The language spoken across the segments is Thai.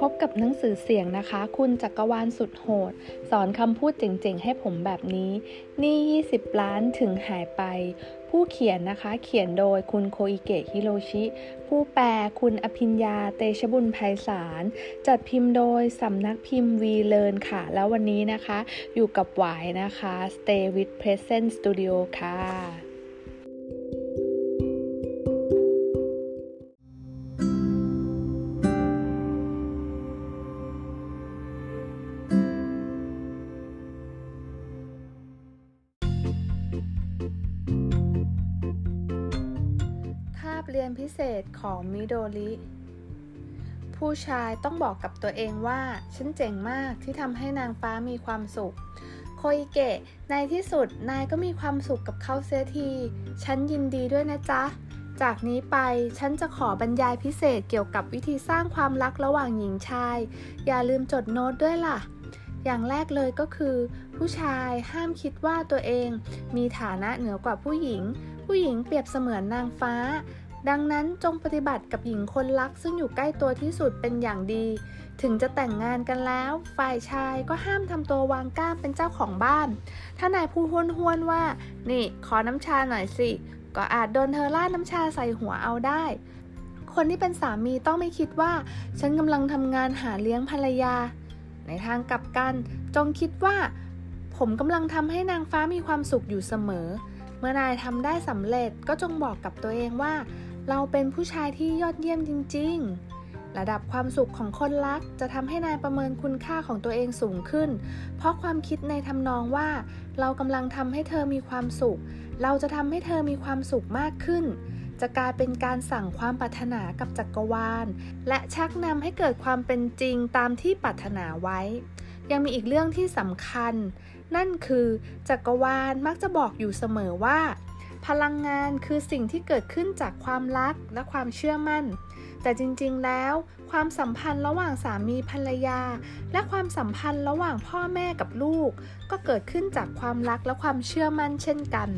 พบกับหนังสือเสียงนะคะ คุณจักรวาลสุดโหด สอนคำพูดเจ๋งๆ ให้ผมแบบนี้ นี่ 20 ล้านถึงหายไป ผู้เขียนนะคะ เขียนโดยคุณโคอิเกะฮิโรชิ ผู้แปลคุณอภิญญาเตชบุญไพศาล จัดพิมพ์โดยสำนักพิมพ์วีเลินค่ะ แล้ววันนี้นะคะ อยู่กับหวายนะคะ Stay with Present Studio ค่ะ เรียนพิเศษของมิโดริ ผู้ชายต้องบอกกับตัวเองว่า ฉันเจ๋งมากที่ทำให้นางฟ้ามีความสุข โคอิเกะ ในที่สุดนายก็มีความสุขกับเขาเสียที ฉันยินดีด้วยนะจ๊ะ จากนี้ไปฉันจะขอบรรยายพิเศษเกี่ยวกับวิธีสร้างความรักระหว่างหญิงชาย อย่าลืมจดโน้ตด้วยล่ะอย่างแรกเลยก็คือ ผู้ชายห้ามคิดว่าตัวเอง มีฐานะเหนือกว่าผู้หญิง ผู้หญิงเปรียบเสมือนนางฟ้า ดังนั้นจงปฏิบัติกับหญิงคนรักซึ่งอยู่ใกล้ตัวที่สุดเป็นอย่างดี ถึงจะแต่งงานกันแล้ว ฝ่ายชายก็ห้ามทำตัววางก้ามเป็นเจ้าของบ้าน ถ้านายพูดห้วนๆว่า นี่ขอน้ำชาหน่อยสิ ก็อาจโดนเธอราดน้ำชาใส่หัวเอาได้ คนที่เป็นสามีต้องไม่คิดว่า ฉันกำลังทำงานหาเลี้ยงภรรยา ในทางกลับกัน จงคิดว่า ผมกำลังทำให้นางฟ้ามีความสุขอยู่เสมอ เมื่อนายทำได้สำเร็จก็จงบอกกับตัวเองว่า เราเป็นผู้ชายที่ยอดเยี่ยมจริง ๆ ระดับความสุขของคนรักจะทำให้นายประเมินคุณค่าของตัวเองสูงขึ้น เพราะความคิดในทำนองว่า เรากำลังทำให้เธอมีความสุข เราจะทำให้เธอมีความสุขมากขึ้น จะกลายเป็นการสั่งความปรารถนากับจักรวาล และชักนำให้เกิดความเป็นจริงตามที่ปรารถนาไว้ ยังมีอีกเรื่องที่สำคัญ นั่นคือจักรวาลมักจะบอกอยู่เสมอว่า พลังงานคือสิ่งที่เกิดขึ้นจากความรักและความเชื่อมั่น แต่จริงๆ แล้ว ความสัมพันธ์ระหว่างสามีภรรยา และความสัมพันธ์ระหว่างพ่อแม่กับลูก ก็เกิดขึ้นจากความรักและความเชื่อมั่นเช่นกัน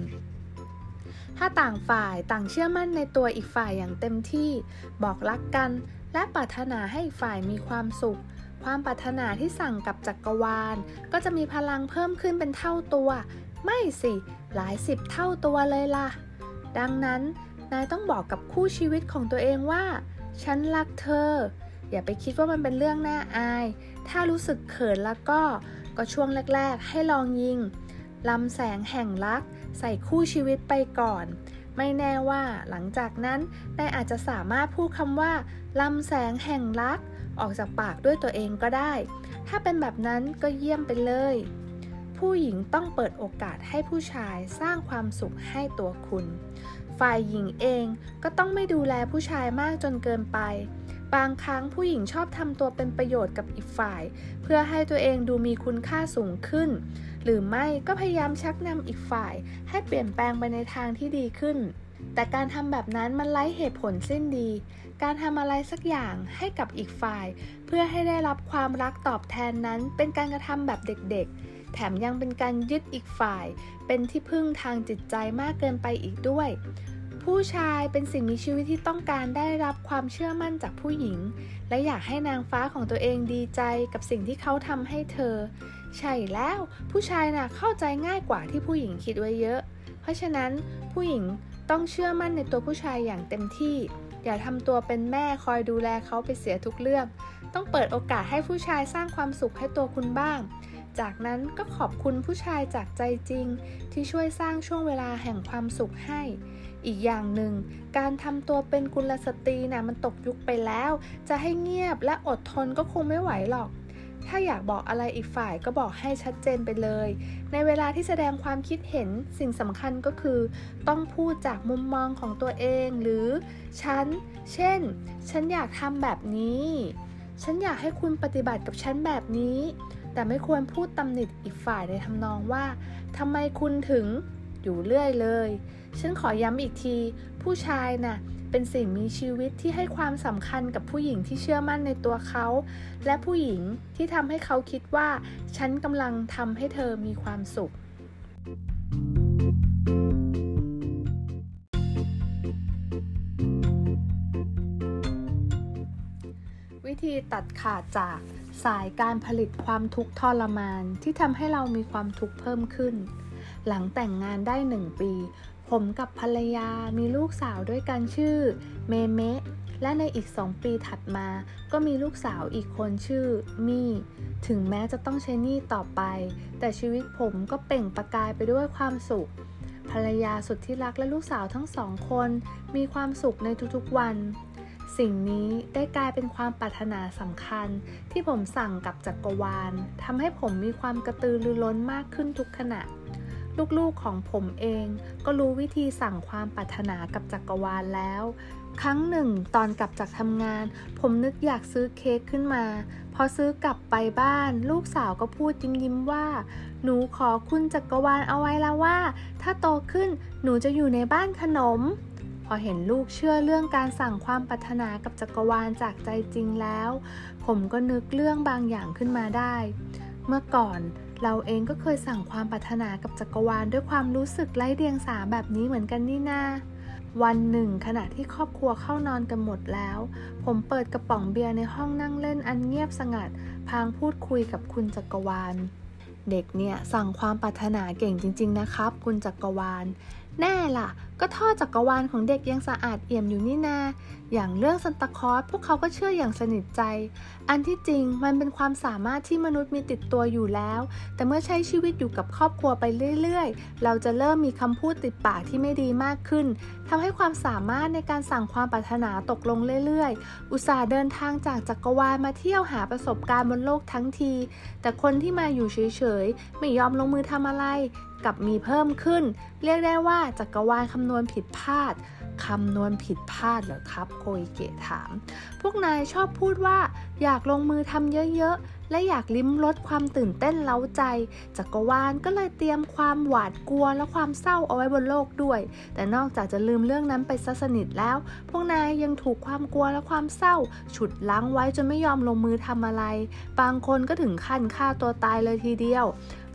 ถ้าต่างฝ่ายต่างเชื่อมั่นในตัวอีกฝ่ายอย่างเต็มที่ บอกรักกัน และปรารถนาให้อีกฝ่ายมีความสุขความปรารถนาที่สั่งกับจักรวาล ก็จะมีพลังเพิ่มขึ้นเป็นเท่าตัว ไม่สิ หลายสิบเท่าตัวเลยล่ะ ดังนั้นนายต้องบอกกับคู่ชีวิตของตัวเองว่า ฉันรักเธอ อย่าไปคิดว่ามันเป็นเรื่องน่าอาย ถ้ารู้สึกเขินแล้วก็ ก็ช่วงแรก ๆ ให้ลองยิงลำแสงแห่งรัก ใส่คู่ชีวิตไปก่อน ไม่แน่ว่าหลังจากนั้นนายอาจจะสามารถพูดคำว่าลำแสงแห่งรัก ออกจากปากด้วยตัวเองก็ได้ ถ้าเป็นแบบนั้นก็เยี่ยมไปเลย ผู้หญิงต้องเปิดโอกาสให้ผู้ชายสร้างความสุขให้ตัวคุณ ฝ่ายหญิงเองก็ต้องไม่ดูแลผู้ชายมากจนเกินไป บางครั้งผู้หญิงชอบทำตัวเป็นประโยชน์กับอีกฝ่าย เพื่อให้ตัวเองดูมีคุณค่าสูงขึ้น หรือไม่ก็พยายามชักนำอีกฝ่าย ให้เปลี่ยนแปลงไปในทางที่ดีขึ้น แต่การทำแบบนั้นมันไร้เหตุผลสิ้นดี การทำอะไรสักอย่างให้กับอีกฝ่าย เพื่อให้ได้รับความรักตอบแทนนั้นเป็นการกระทำแบบเด็กๆ แถมยังเป็นการยึดอีกฝ่าย เป็นที่พึ่งทางจิตใจมากเกินไปอีกด้วย ผู้ชายเป็นสิ่งมีชีวิตที่ต้องการได้รับความเชื่อมั่นจากผู้หญิง และอยากให้นางฟ้าของตัวเองดีใจกับสิ่งที่เขาทำให้เธอ ใช่แล้วผู้ชายนะ่ะเข้าใจง่ายกว่าที่ผู้หญิงคิดไว้เยอะ เพราะฉะนั้นผู้หญิงต้องเชื่อมั่นในตัวผู้ชายอย่างเต็มที่ อย่าทำตัวเป็นแม่คอยดูแลเขาไปเสียทุกเรื่อง ต้องเปิดโอกาสให้ผู้ชายสร้างความสุขให้ตัวคุณบ้าง จากนั้นก็ขอบคุณผู้ชายจากใจจริง ที่ช่วยสร้างช่วงเวลาแห่งความสุขให้ อีกอย่างหนึ่ง การทำตัวเป็นกุลสตรีนะ่ะมันตกยุคไปแล้ว จะให้เงียบและอดทนก็คงไม่ไหวหรอก ถ้าอยากบอกอะไรอีกฝ่ายก็บอกให้ชัดเจนไปเลย ในเวลาที่แสดงความคิดเห็นสิ่งสำคัญก็คือ ต้องพูดจากมุมมองของตัวเองหรือ ฉัน เช่น ฉันอยากทำแบบนี้ ฉันอยากให้คุณปฏิบัติกับฉันแบบนี้ แต่ไม่ควรพูดตำหนิอีกฝ่ายในทำนองว่าทำไมคุณถึงอยู่เรื่อยเลย ฉันขอย้ำอีกที ผู้ชายนะ่ะเป็นสิ่งมีชีวิตที่ให้ความสำคัญกับผู้หญิงที่เชื่อมั่นในตัวเขา และผู้หญิงที่ทำให้เขาคิดว่า ฉันกำลังทำให้เธอมีความสุขววิธีตัดขาดจาก สายการผลิตความทุกข์ทรมานที่ทำให้เรามีความทุกข์เพิ่มขึ้น หลังแต่งงานได้หนึ่งปี ผมกับภรรยามีลูกสาวด้วยกันชื่อ เมเมะและในอีกสองปีถัดมา ก็มีลูกสาวอีกคนชื่อมี่ ถึงแม้จะต้องใช้หนี้ต่อไป แต่ชีวิตผมก็เปล่งประกายไปด้วยความสุข ภรรยาสุดที่รักและลูกสาวทั้งสองคน มีความสุขในทุกๆวัน สิ่งนี้ได้กลายเป็นความปรารถนาสำคัญที่ผมสั่งกับจักรวาลทำให้ผมมีความกระตือรือร้นมากขึ้นทุกขณะ ลูกๆของผมเองก็รู้วิธีสั่งความปรารถนากับจักรวาลแล้ว ครั้งหนึ่ง ตอนกลับจากทำงาน ผมนึกอยากซื้อเค้กขึ้นมา พอซื้อกลับไปบ้าน ลูกสาวก็พูดยิ้มยิ้มว่า หนูขอคุณจักรวาลเอาไว้แล้วว่า ถ้าโตขึ้นหนูจะอยู่ในบ้านขนม อเห็นลูกเชื่อเรื่องการสั่งความปรารถนากับจักรวาลจากใจจริงแล้ว ผมก็นึกเรื่องบางอย่างขึ้นมาได้ เมื่อก่อนเราเองก็เคยสั่งความปรารถนากับจักรวาลด้วยความรู้สึกไร้เดียงสาแบบนี้เหมือนกันนี่นาวันหนึ่งขณะที่ครอบครัวเข้านอนกันหมดแล้ว ผมเปิดกระป๋องเบียร์ในห้องนั่งเล่นอันเงียบสงัด พางพูดคุยกับคุณจักรวาล เด็กเนี่ยสั่งความปรารถนาเก่งจริง ๆ นะครับ คุณจักรวาล แน่ล่ะ ก็ท่อจักรวาลของเด็กยังสะอาดเอี่ยมอยู่นี่นา อย่างเรื่องซันตาคอสพวกเขาก็เชื่ออย่างสนิทใจ อันที่จริงมันเป็นความสามารถที่มนุษย์มีติดตัวอยู่แล้ว แต่เมื่อใช้ชีวิตอยู่กับครอบครัวไปเรื่อยๆ เราจะเริ่มมีคำพูดติดปากที่ไม่ดีมากขึ้น ทำให้ความสามารถในการสั่งความปรารถนาตกลงเรื่อยๆ อุตส่าห์เดินทางจากจักรวาลมาเที่ยวหาประสบการณ์บนโลกทั้งที แต่คนที่มาอยู่เฉยๆ ไม่ยอมลงมือทำอะไร กับมีเพิ่มขึ้น เรียกได้ว่าจักรวาลคำนวณผิดพลาดคำนวณผิดพลาดเหรอครับ โคอิเกะถาม พวกนายชอบพูดว่าอยากลงมือทำเยอะๆ และอยากลิ้มรสความตื่นเต้นเล้าใจ จักรวาลก็เลยเตรียมความหวาดกลัวและความเศร้าเอาไว้บนโลกด้วย แต่นอกจากจะลืมเรื่องนั้นไปซะสนิทแล้ว พวกนายยังถูกความกลัวและความเศร้า ฉุดล้างไว้จนไม่ยอมลงมือทำอะไร บางคนก็ถึงขั้นฆ่าตัวตายเลยทีเดียว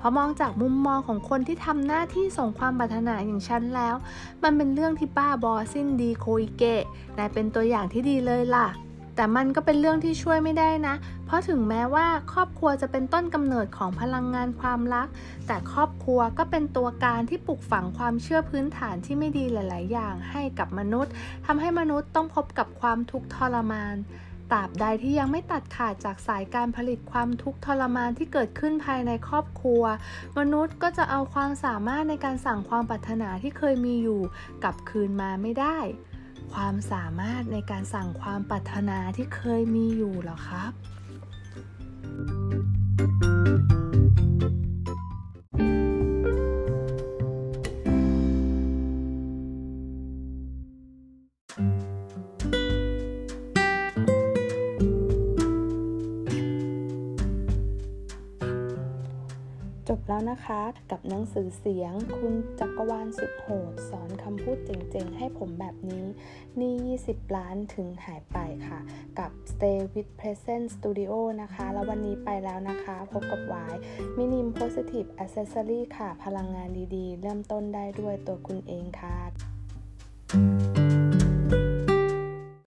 พอมองจากมุมมองของคนที่ทำหน้าที่ส่งความปรารถนาอย่างฉันแล้ว มันเป็นเรื่องที่ป้าบอสิ้นดีโคอิเกะนายเป็นตัวอย่างที่ดีเลยล่ะ แต่มันก็เป็นเรื่องที่ช่วยไม่ได้นะ เพราะถึงแม้ว่าครอบครัวจะเป็นต้นกำเนิดของพลังงานความรัก แต่ครอบครัวก็เป็นตัวการที่ปลูกฝังความเชื่อพื้นฐานที่ไม่ดีหลาย ๆ อย่างให้กับมนุษย์ทำให้มนุษย์ต้องพบกับความทุกข์ทรมาน ตราบใดที่ยังไม่ตัดขาดจากสายการผลิตความทุกข์ทรมานที่เกิดขึ้นภายในครอบครัว มนุษย์ก็จะเอาความสามารถในการสั่งความปรารถนาที่เคยมีอยู่กลับคืนมาไม่ได้ ความสามารถในการสั่งความปรารถนาที่เคยมีอยู่หรอครับ แล้วนะคะ กับหนังสือเสียง คุณจักรวาลสุดโหด สอนคำพูดเจ๋งๆ ให้ผมแบบนี้ นี่ 20 ล้านถึงหายไปค่ะ กับ Stay with Present Studio นะคะ แล้ววันนี้ไปแล้วนะคะ พบกับวายมินิม Positive Accessory ค่ะ พลังงานดีๆ เริ่มต้นได้ด้วยตัวคุณเองค่ะ